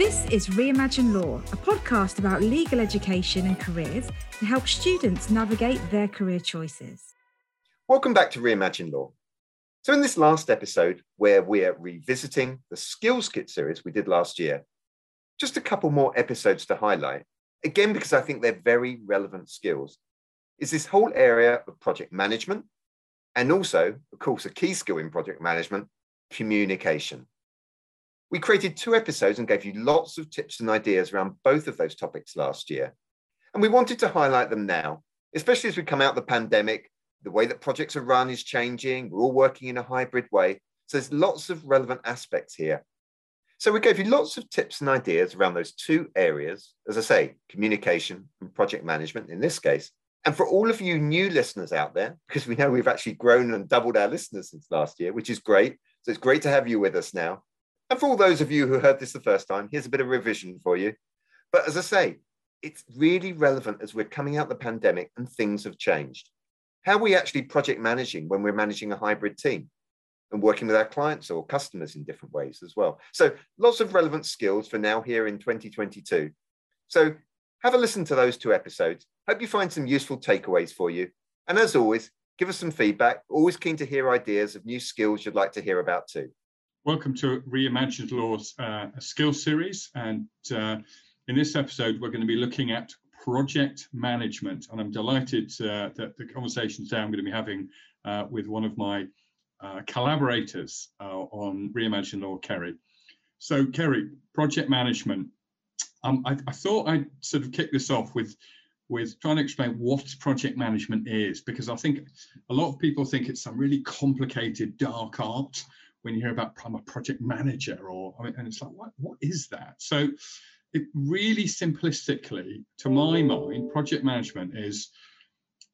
This is Reimagine Law, a podcast about legal education and careers to help students navigate their career choices. Welcome back to Reimagine Law. So, in this last episode, where we're revisiting the Skills Kit series we did last year, just a couple more episodes to highlight, again, because I think they're very relevant skills, is this whole area of project management and also, of course, a key skill in project management communication. We created two episodes and gave you lots of tips and ideas around both of those topics last year. And we wanted to highlight them now, especially as we come out the pandemic. The way that projects are run is changing. We're all working in a hybrid way. So there's lots of relevant aspects here. So we gave you lots of tips and ideas around those two areas, as I say, communication and project management in this case. And for all of you new listeners out there, because we know we've actually grown and doubled our listeners since last year, which is great. So it's great to have you with us now. And for all those of you who heard this the first time, here's a bit of revision for you. But as I say, it's really relevant as we're coming out the pandemic and things have changed. How are we actually project managing when we're managing a hybrid team and working with our clients or customers in different ways as well? So lots of relevant skills for now here in 2022. So have a listen to those two episodes. Hope you find some useful takeaways for you. And as always, give us some feedback. Always keen to hear ideas of new skills you'd like to hear about too. Welcome to Reimagined Law's uh, skill series. And uh, in this episode, we're going to be looking at project management. And I'm delighted uh, that the conversation today I'm going to be having uh, with one of my uh, collaborators uh, on Reimagined Law, Kerry. So, Kerry, project management. Um, I, I thought I'd sort of kick this off with with trying to explain what project management is, because I think a lot of people think it's some really complicated dark art when you hear about I'm a project manager or and it's like what what is that? So it really simplistically, to my mind, project management is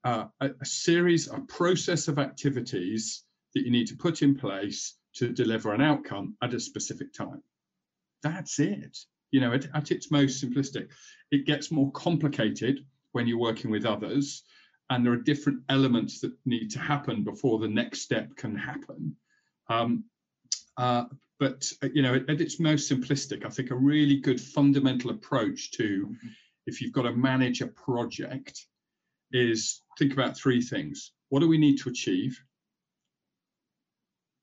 uh, a, a series, a process of activities that you need to put in place to deliver an outcome at a specific time. That's it. You know, at, at its most simplistic. It gets more complicated when you're working with others, and there are different elements that need to happen before the next step can happen. Um, uh, but uh, you know, at, at, its most simplistic, I think a really good fundamental approach to mm-hmm. if you've got to manage a project is think about three things: what do we need to achieve,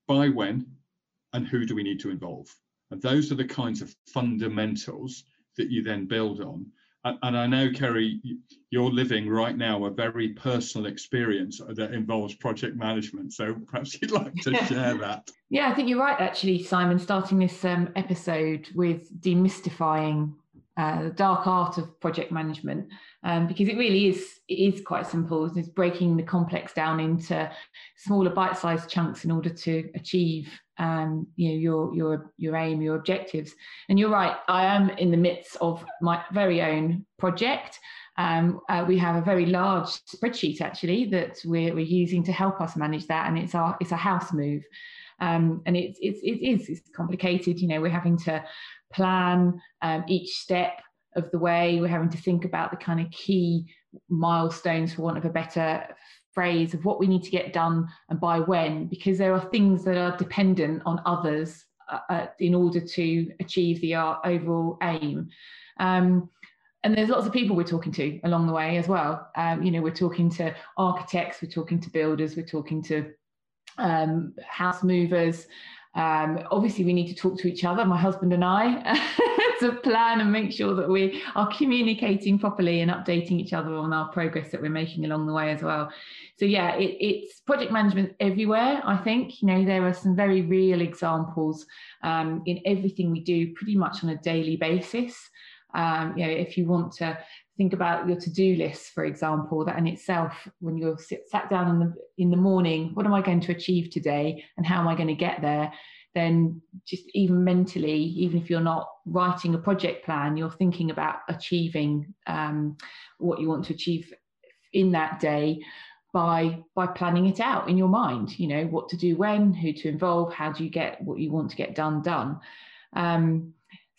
by when, and who do we need to involve? And those are the kinds of fundamentals that you then build on and I know, Kerry, you're living right now a very personal experience that involves project management. So perhaps you'd like to share that. Yeah, I think you're right, actually, Simon, starting this um, episode with demystifying uh, the dark art of project management um, because it really is it is quite simple it's breaking the complex down into smaller bite-sized chunks in order to achieve um, you know your your your aim your objectives. And you're right i am in the midst of my very own project. Um, uh, we have a very large spreadsheet actually that we're, we're using to help us manage that and it's our it's a house move. Um, and it's, it's it is it's complicated you know we're having to plan um, each step of the way. We're having to think about the kind of key milestones, for want of a better phrase, of what we need to get done and by when, because there are things that are dependent on others uh, uh, in order to achieve the uh, overall aim. Um, and there's lots of people we're talking to along the way as well. Um, you know, we're talking to architects, we're talking to builders, we're talking to um, house movers, um, obviously, we need to talk to each other, my husband and I, to plan and make sure that we are communicating properly and updating each other on our progress that we're making along the way as well. So yeah, it, it's project management everywhere. I think you know there are some very real examples um, in everything we do, pretty much on a daily basis. Um, you know, if you want to think about your to-do list for example that in itself when you're sit, sat down in the in the morning what am i going to achieve today and how am i going to get there then just even mentally even if you're not writing a project plan you're thinking about achieving um, what you want to achieve in that day by by planning it out in your mind you know what to do when who to involve how do you get what you want to get done done um,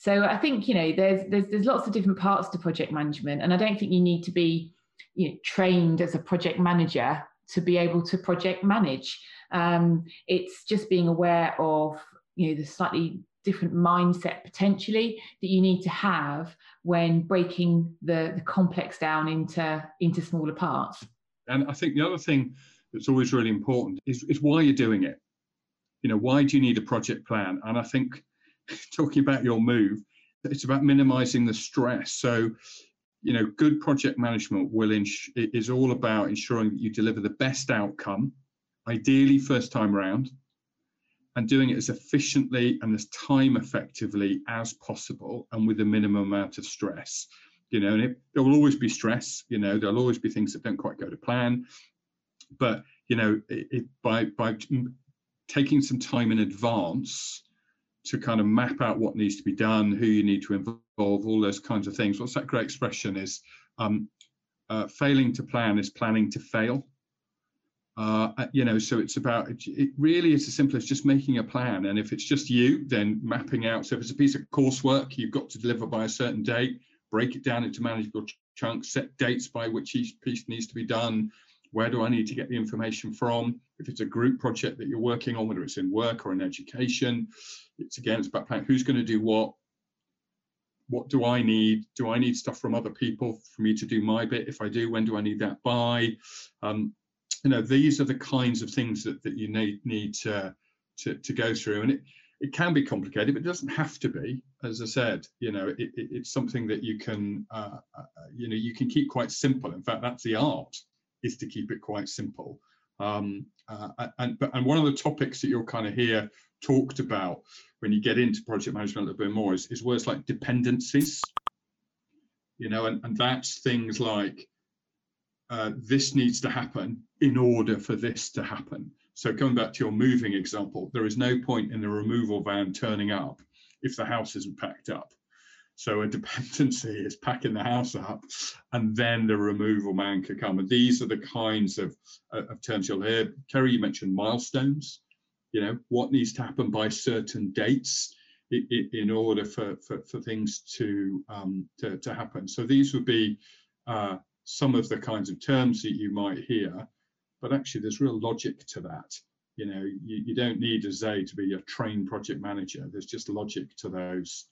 so I think you know there's there's there's lots of different parts to project management, and I don't think you need to be you know, trained as a project manager to be able to project manage. Um, it's just being aware of you know the slightly different mindset potentially that you need to have when breaking the, the complex down into into smaller parts. And i think the other thing that's always really important is, is why you're doing it. You know why do you need a project plan? And i think talking about your move it's about minimizing the stress. So you know good project management will ins- is all about ensuring that you deliver the best outcome ideally first time around and doing it as efficiently and as time effectively as possible and with a minimum amount of stress you know and it, there will always be stress you know there'll always be things that don't quite go to plan but you know it, it, by by taking some time in advance to kind of map out what needs to be done who you need to involve all those kinds of things what's that great expression is um, uh, failing to plan is planning to fail uh, you know, so it's about it really is as simple as just making a plan. And if it's just you, then mapping out. So if it's a piece of coursework you've got to deliver by a certain date, break it down into manageable chunks, set dates by which each piece needs to be done. Where do I need to get the information from? If it's a group project that you're working on, whether it's in work or in education, it's again it's about planning who's going to do what. What do I need? Do I need stuff from other people for me to do my bit? If I do, when do I need that by? Um, you know these are the kinds of things that, that you need need to, to to go through. And it it can be complicated but it doesn't have to be as i said. You know it, it, it's something that you can uh, uh, you know you can keep quite simple. In fact that's the art is to keep it quite simple. Um, uh, and but and one of the topics that you'll kind of hear talked about when you get into project management a little bit more is, is words like dependencies. You know and, and that's things like uh, this needs to happen in order for this to happen. So coming back to your moving example, there is no point in the removal van turning up if the house isn't packed up. So a dependency is packing the house up, and then the removal man can come. And these are the kinds of, uh, of terms you'll hear. Kerry, you mentioned milestones. You know what needs to happen by certain dates in, in order for, for, for things to, um, to to happen. So these would be uh, some of the kinds of terms that you might hear, but actually there's real logic to that. You know, you, you don't need a Zay to be a trained project manager. There's just logic to those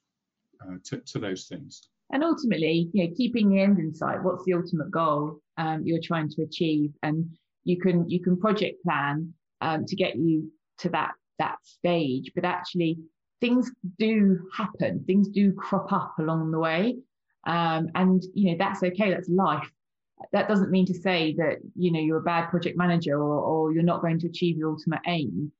uh, to, to those things. And ultimately, you know, keeping the end in sight. What's the ultimate goal um, you're trying to achieve? And you can you can project plan um, to get you to that that stage, but actually things do happen. Things do crop up along the way, um, and you know that's okay. That's life that doesn't mean to say that you know you're a bad project manager or, or you're not going to achieve your ultimate aim.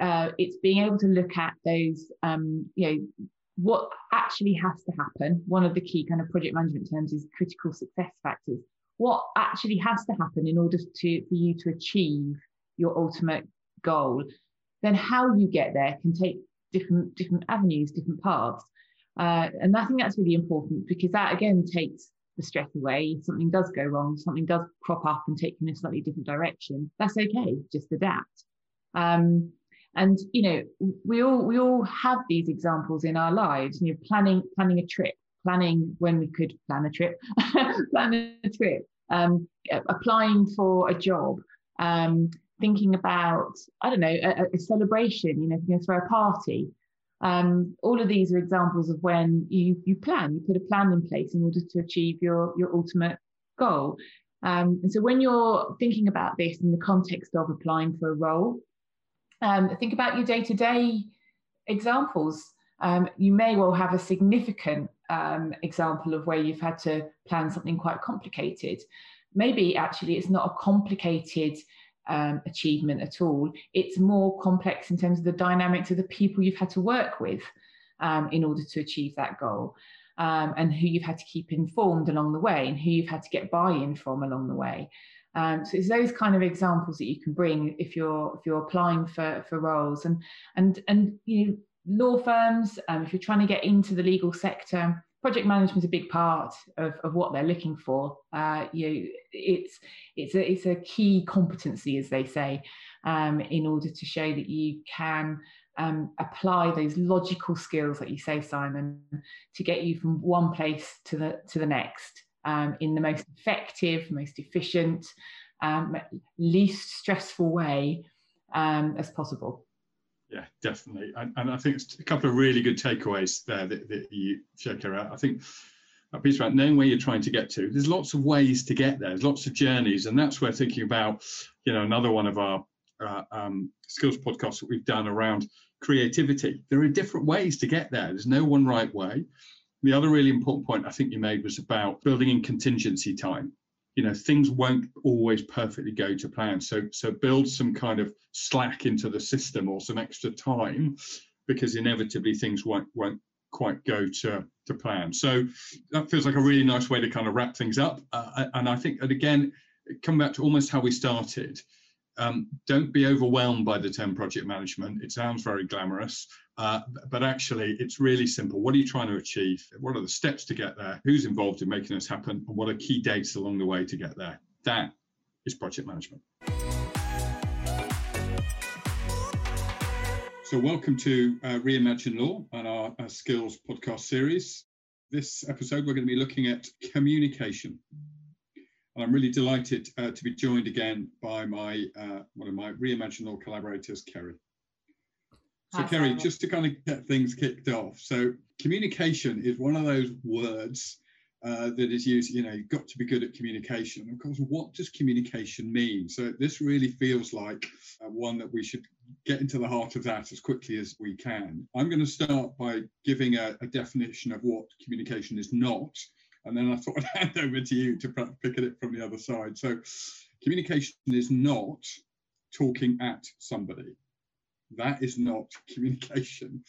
Uh, it's being able to look at those um, you know what actually has to happen. One of the key kind of project management terms is critical success factors. What actually has to happen in order to for you to achieve your ultimate goal? Then how you get there can take different different avenues different paths. Uh, and i think that's really important because that again takes the stress away. If something does go wrong, something does crop up and take you in a slightly different direction, that's okay. Just adapt. Um, and you know, we all we all have these examples in our lives. You know, planning planning a trip, planning when we could plan a trip, plan a trip, um, applying for a job, um, thinking about I don't know a, a celebration. You know, you know, throw a party. Um, all of these are examples of when you, you plan, you put a plan in place in order to achieve your, your ultimate goal. Um, and so when you're thinking about this in the context of applying for a role, um, think about your day to day examples. Um, you may well have a significant um, example of where you've had to plan something quite complicated. Maybe actually it's not a complicated um, achievement at all. It's more complex in terms of the dynamics of the people you've had to work with um, in order to achieve that goal, um, and who you've had to keep informed along the way, and who you've had to get buy-in from along the way. Um, so it's those kind of examples that you can bring if you're if you're applying for for roles, and and and you know law firms, um, if you're trying to get into the legal sector project management is a big part of, of what they're looking for. Uh, you know, it's it's a it's a key competency, as they say, um, in order to show that you can um, apply those logical skills that you say, Simon, to get you from one place to the to the next um, in the most effective, most efficient, um, least stressful way um, as possible. Yeah, definitely. And, and I think it's a couple of really good takeaways there that, that you shared out. I think a piece about knowing where you're trying to get to. There's lots of ways to get there. There's lots of journeys, and that's where thinking about, you know, another one of our uh, um, skills podcasts that we've done around creativity. There are different ways to get there. There's no one right way. The other really important point I think you made was about building in contingency time you know things won't always perfectly go to plan. So so build some kind of slack into the system or some extra time because inevitably things won't won't quite go to to plan. So that feels like a really nice way to kind of wrap things up. Uh, and i think and again come back to almost how we started um, don't be overwhelmed by the term project management. It sounds very glamorous, uh, but actually it's really simple. What are you trying to achieve? What are the steps to get there? Who's involved in making this happen? And what are key dates along the way to get there? That is project management. So welcome to uh, Reimagine Law and our, our skills podcast series. This episode, we're going to be looking at communication. And I'm really delighted uh, to be joined again by my uh, one of my Reimagine Law collaborators, Kerry. So, Hi, Kerry, just to kind of get things kicked off. So, communication is one of those words uh, that is used, you know, you've got to be good at communication. Of course, what does communication mean? So, this really feels like uh, one that we should get into the heart of that as quickly as we can. I'm going to start by giving a, a definition of what communication is not and then I thought I'd hand over to you to pick at it from the other side. So, communication is not talking at somebody. That is not communication.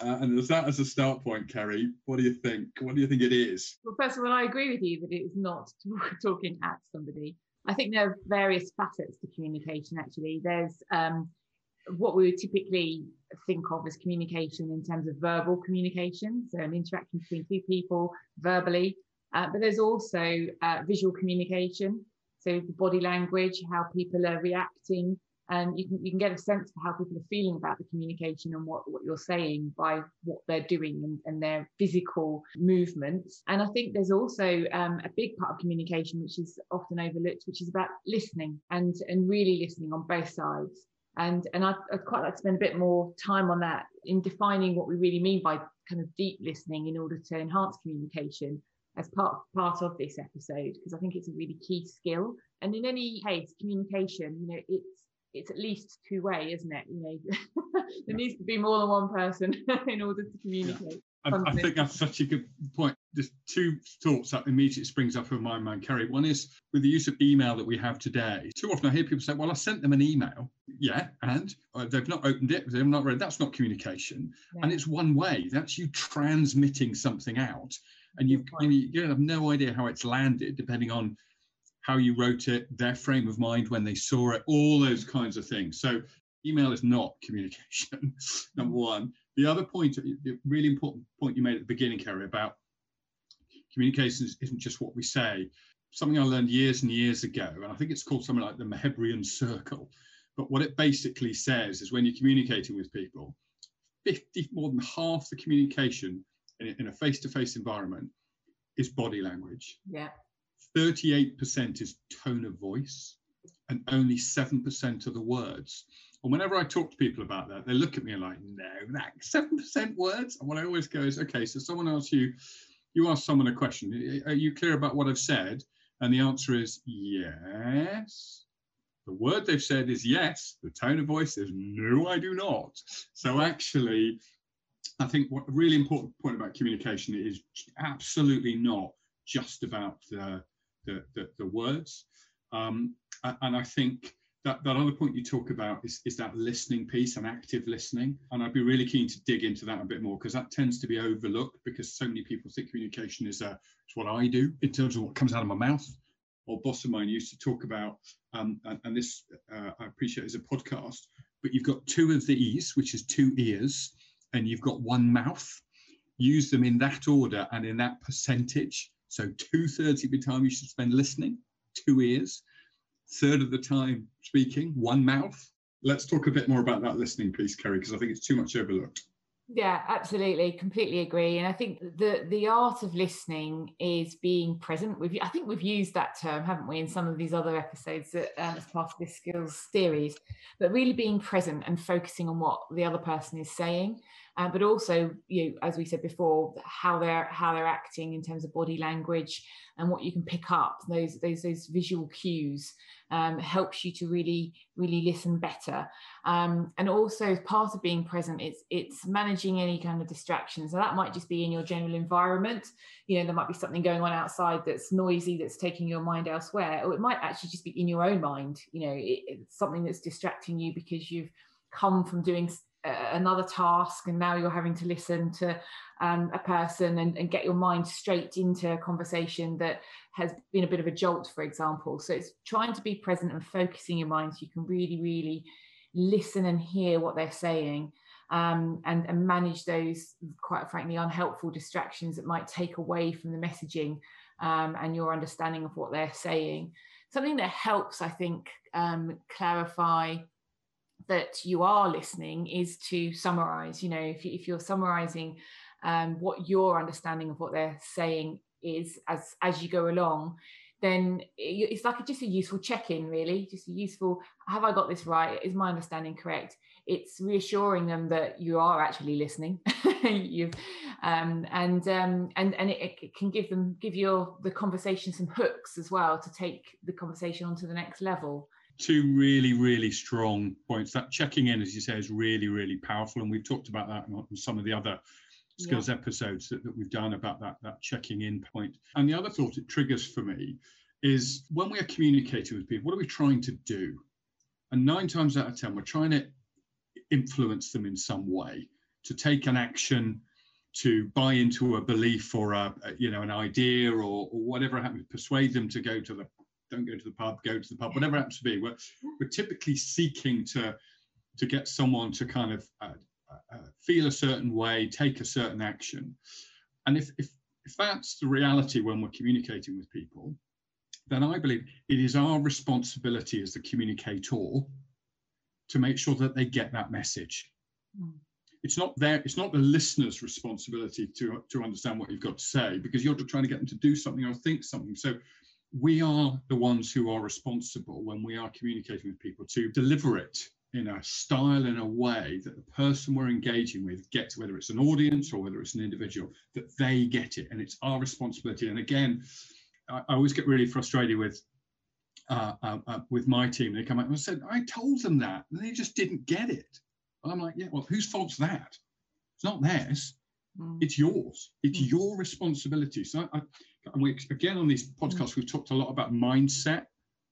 Uh, and as that as a start point, Kerry, what do you think? What do you think it is? Well, first of all, I agree with you that it is not talking at somebody. I think there are various facets to communication. Actually, there's um, what we would typically think of as communication in terms of verbal communication, so an interaction between two people verbally. Uh, but there's also uh, visual communication, so the body language, how people are reacting, and you can you can get a sense of how people are feeling about the communication and what, what you're saying by what they're doing and, and their physical movements. And I think there's also um, a big part of communication which is often overlooked, which is about listening and and really listening on both sides. And and I'd, I'd quite like to spend a bit more time on that in defining what we really mean by kind of deep listening in order to enhance communication as part part of this episode because I think it's a really key skill. And in any case, communication, you know, it's it's at least two way, isn't it? You know, there needs to be more than one person in order to communicate. Yeah. I, I, think that's such a good point. There's two thoughts that immediately springs up in my mind, Kerry. One is with the use of email that we have today. Too often I hear people say, "Well, I sent them an email." Yeah, and uh, they've not opened it. They've not read. That's not communication, yeah. and it's one way. That's you transmitting something out and you kind you have no idea how it's landed, depending on how you wrote it, their frame of mind when they saw it, all those kinds of things. So email is not communication. number one. The other point, the really important point you made at the beginning, Kerry, about communication isn't just what we say. Something I learned years and years ago, and I think it's called something like the Mehrabian Circle. But what it basically says is when you're communicating with people, 50 more than half the communication in, a face-to-face environment is body language. Yeah. 38% is tone of voice and only 7% of the words. And whenever I talk to people about that, they look at me and like, no, that 7% words. And what I always go is, okay, so someone asks you, you ask someone a question, are you clear about what I've said? And the answer is yes. The word they've said is yes. The tone of voice is no, I do not. So actually, I think what a really important point about communication is absolutely not just about the the, the, the words. Um, and I think that, that other point you talk about is, is that listening piece and active listening. And I'd be really keen to dig into that a bit more because that tends to be overlooked because so many people think communication is, uh, is what I do in terms of what comes out of my mouth. Or boss of mine used to talk about, um, and, and, this uh, I appreciate is a podcast, but you've got two of the E's, which is two ears, and you've got one mouth, use them in that order and in that percentage. So two thirds of your time you should spend listening, two ears, third of the time speaking, one mouth. Let's talk a bit more about that listening piece, Kerry, because I think it's too much overlooked. Yeah, absolutely, completely agree. And I think the the art of listening is being present. We've I think we've used that term, haven't we, in some of these other episodes that, um, as part of this skills series. But really being present and focusing on what the other person is saying, uh, but also, you know, as we said before, how they're how they're acting in terms of body language and what you can pick up those those those visual cues um, helps you to really really listen better. Um, and also part of being present it's it's managing any kind of distractions. So that might just be in your general environment. You know there might be something going on outside that's noisy that's taking your mind elsewhere or it might actually just be in your own mind. You know it, it's something that's distracting you because you've come from doing another task and now you're having to listen to um, a person and, and, get your mind straight into a conversation that has been a bit of a jolt for example. So it's trying to be present and focusing your mind so you can really really listen and hear what they're saying um, and, and manage those quite frankly unhelpful distractions that might take away from the messaging um, and your understanding of what they're saying. Something that helps i think um, clarify that you are listening is to summarize you know if, you, if you're summarizing um, what your understanding of what they're saying is as as you go along then it's like a, just a useful check-in really just a useful have i got this right? Is my understanding correct? It's reassuring them that you are actually listening. You've um, and um, and and it, it, can give them give your the conversation some hooks as well to take the conversation onto the next level two really, really strong points. That checking in, as you say, is really, really powerful. And we've talked about that on some of the other skills yeah. episodes that, that we've done about that, that checking in point. And the other thought it triggers for me is when we are communicating with people, what are we trying to do? And nine times out of 10, we're trying to influence them in some way, to take an action, to buy into a belief or a, you know an idea or, or whatever happens, persuade them to go to the don't go to the pub, go to the pub, whatever it happens to be. We're, we're typically seeking to, to get someone to kind of uh, uh, feel a certain way, take a certain action. And if, if, if that's the reality when we're communicating with people, then I believe it is our responsibility as the communicator to make sure that they get that message. Mm. It's not their, it's not the listener's responsibility to, to understand what you've got to say because you're trying to get them to do something or think something. So we are the ones who are responsible when we are communicating with people to deliver it in a style in a way that the person we're engaging with gets whether it's an audience or whether it's an individual that they get it and it's our responsibility. And again i, I always get really frustrated with uh, uh, uh, with my team. They come out and said i told them that and they just didn't get it. And i'm like yeah well whose fault's that? It's not theirs. Mm. it's yours. It's mm. your responsibility. So I, and we again on these podcasts mm. we've talked a lot about mindset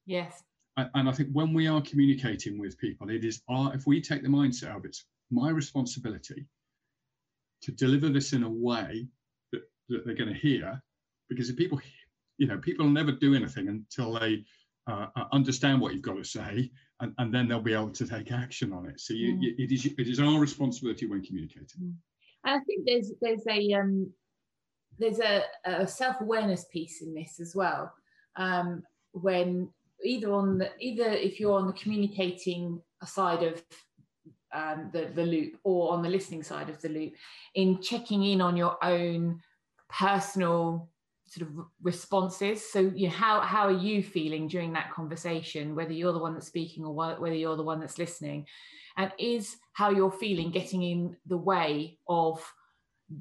yes and i think when we are communicating with people it is our if we take the mindset of it's my responsibility to deliver this in a way that, that they're going to hear because if people you know people never do anything until they uh, uh, understand what you've got to say and, and then they'll be able to take action on it so you, mm. you, it is it is our responsibility when communicating mm. and i think there's there's a um there's a, a self-awareness piece in this as well. Um, when either on the either if you're on the communicating side of um, the, the loop or on the listening side of the loop in checking in on your own personal sort of responses. So you know, how how are you feeling during that conversation whether you're the one that's speaking or whether you're the one that's listening? And is how you're feeling getting in the way of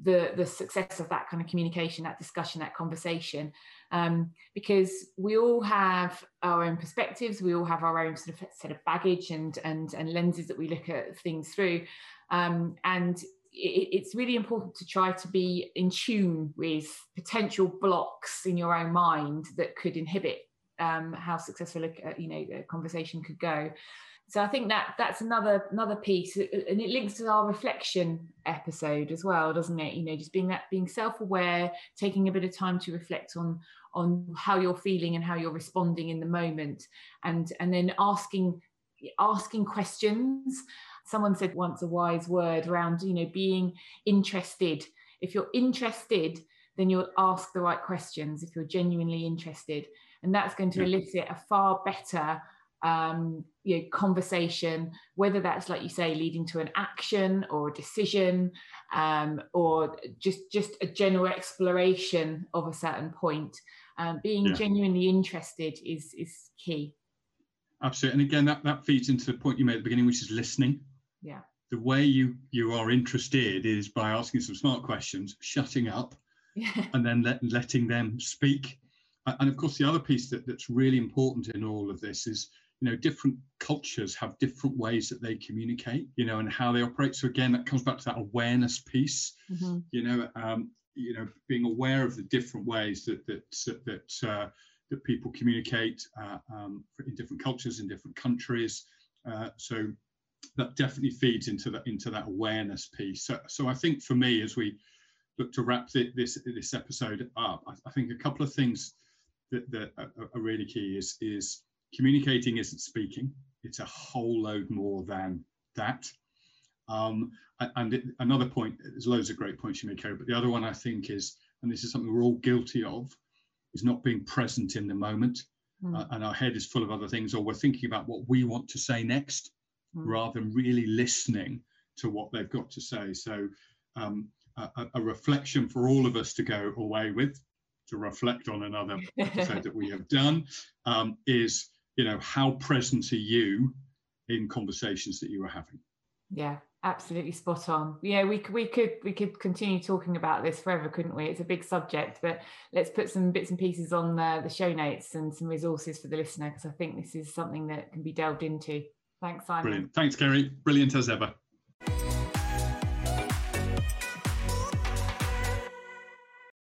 the the success of that kind of communication that discussion that conversation. Um, because we all have our own perspectives we all have our own sort of set of baggage and and and lenses that we look at things through. Um, and it, it's really important to try to be in tune with potential blocks in your own mind that could inhibit um, how successful a, you know a conversation could go so I think that that's another another piece, and it links to our reflection episode as well, doesn't it? You know, just being that being self-aware, taking a bit of time to reflect on on how you're feeling and how you're responding in the moment, and and then asking asking questions. Someone said once a wise word around you know being interested. If you're interested, then you'll ask the right questions. If you're genuinely interested, and that's going to elicit a far better um, you know, conversation, whether that's like you say, leading to an action or a decision, um, or just just a general exploration of a certain point. Um, being yeah. genuinely interested is is key. Absolutely, and again, that that feeds into the point you made at the beginning, which is listening. Yeah. The way you you are interested is by asking some smart questions, shutting up, yeah. and then let, letting them speak. And of course, the other piece that, that's really important in all of this is you know different cultures have different ways that they communicate you know and how they operate. So again that comes back to that awareness piece mm-hmm. you know um, you know being aware of the different ways that that that uh, that people communicate uh, um, in different cultures in different countries. Uh, so that definitely feeds into that into that awareness piece. So, so i think for me as we look to wrap this this episode up i, I think a couple of things that, that are, are really key is is communicating isn't speaking it's a whole load more than that um, and it, another point there's loads of great points you make but the other one i think is and this is something we're all guilty of is not being present in the moment mm. uh, and our head is full of other things or we're thinking about what we want to say next mm. rather than really listening to what they've got to say so um, a, a, reflection for all of us to go away with to reflect on another episode that we have done um, is you know how present are you in conversations that you are having? Yeah absolutely spot on. Yeah we, we could we could continue talking about this forever couldn't we? It's a big subject but let's put some bits and pieces on the, the show notes and some resources for the listener because i think this is something that can be delved into. Thanks simon. Brilliant. Thanks kerry. Brilliant as ever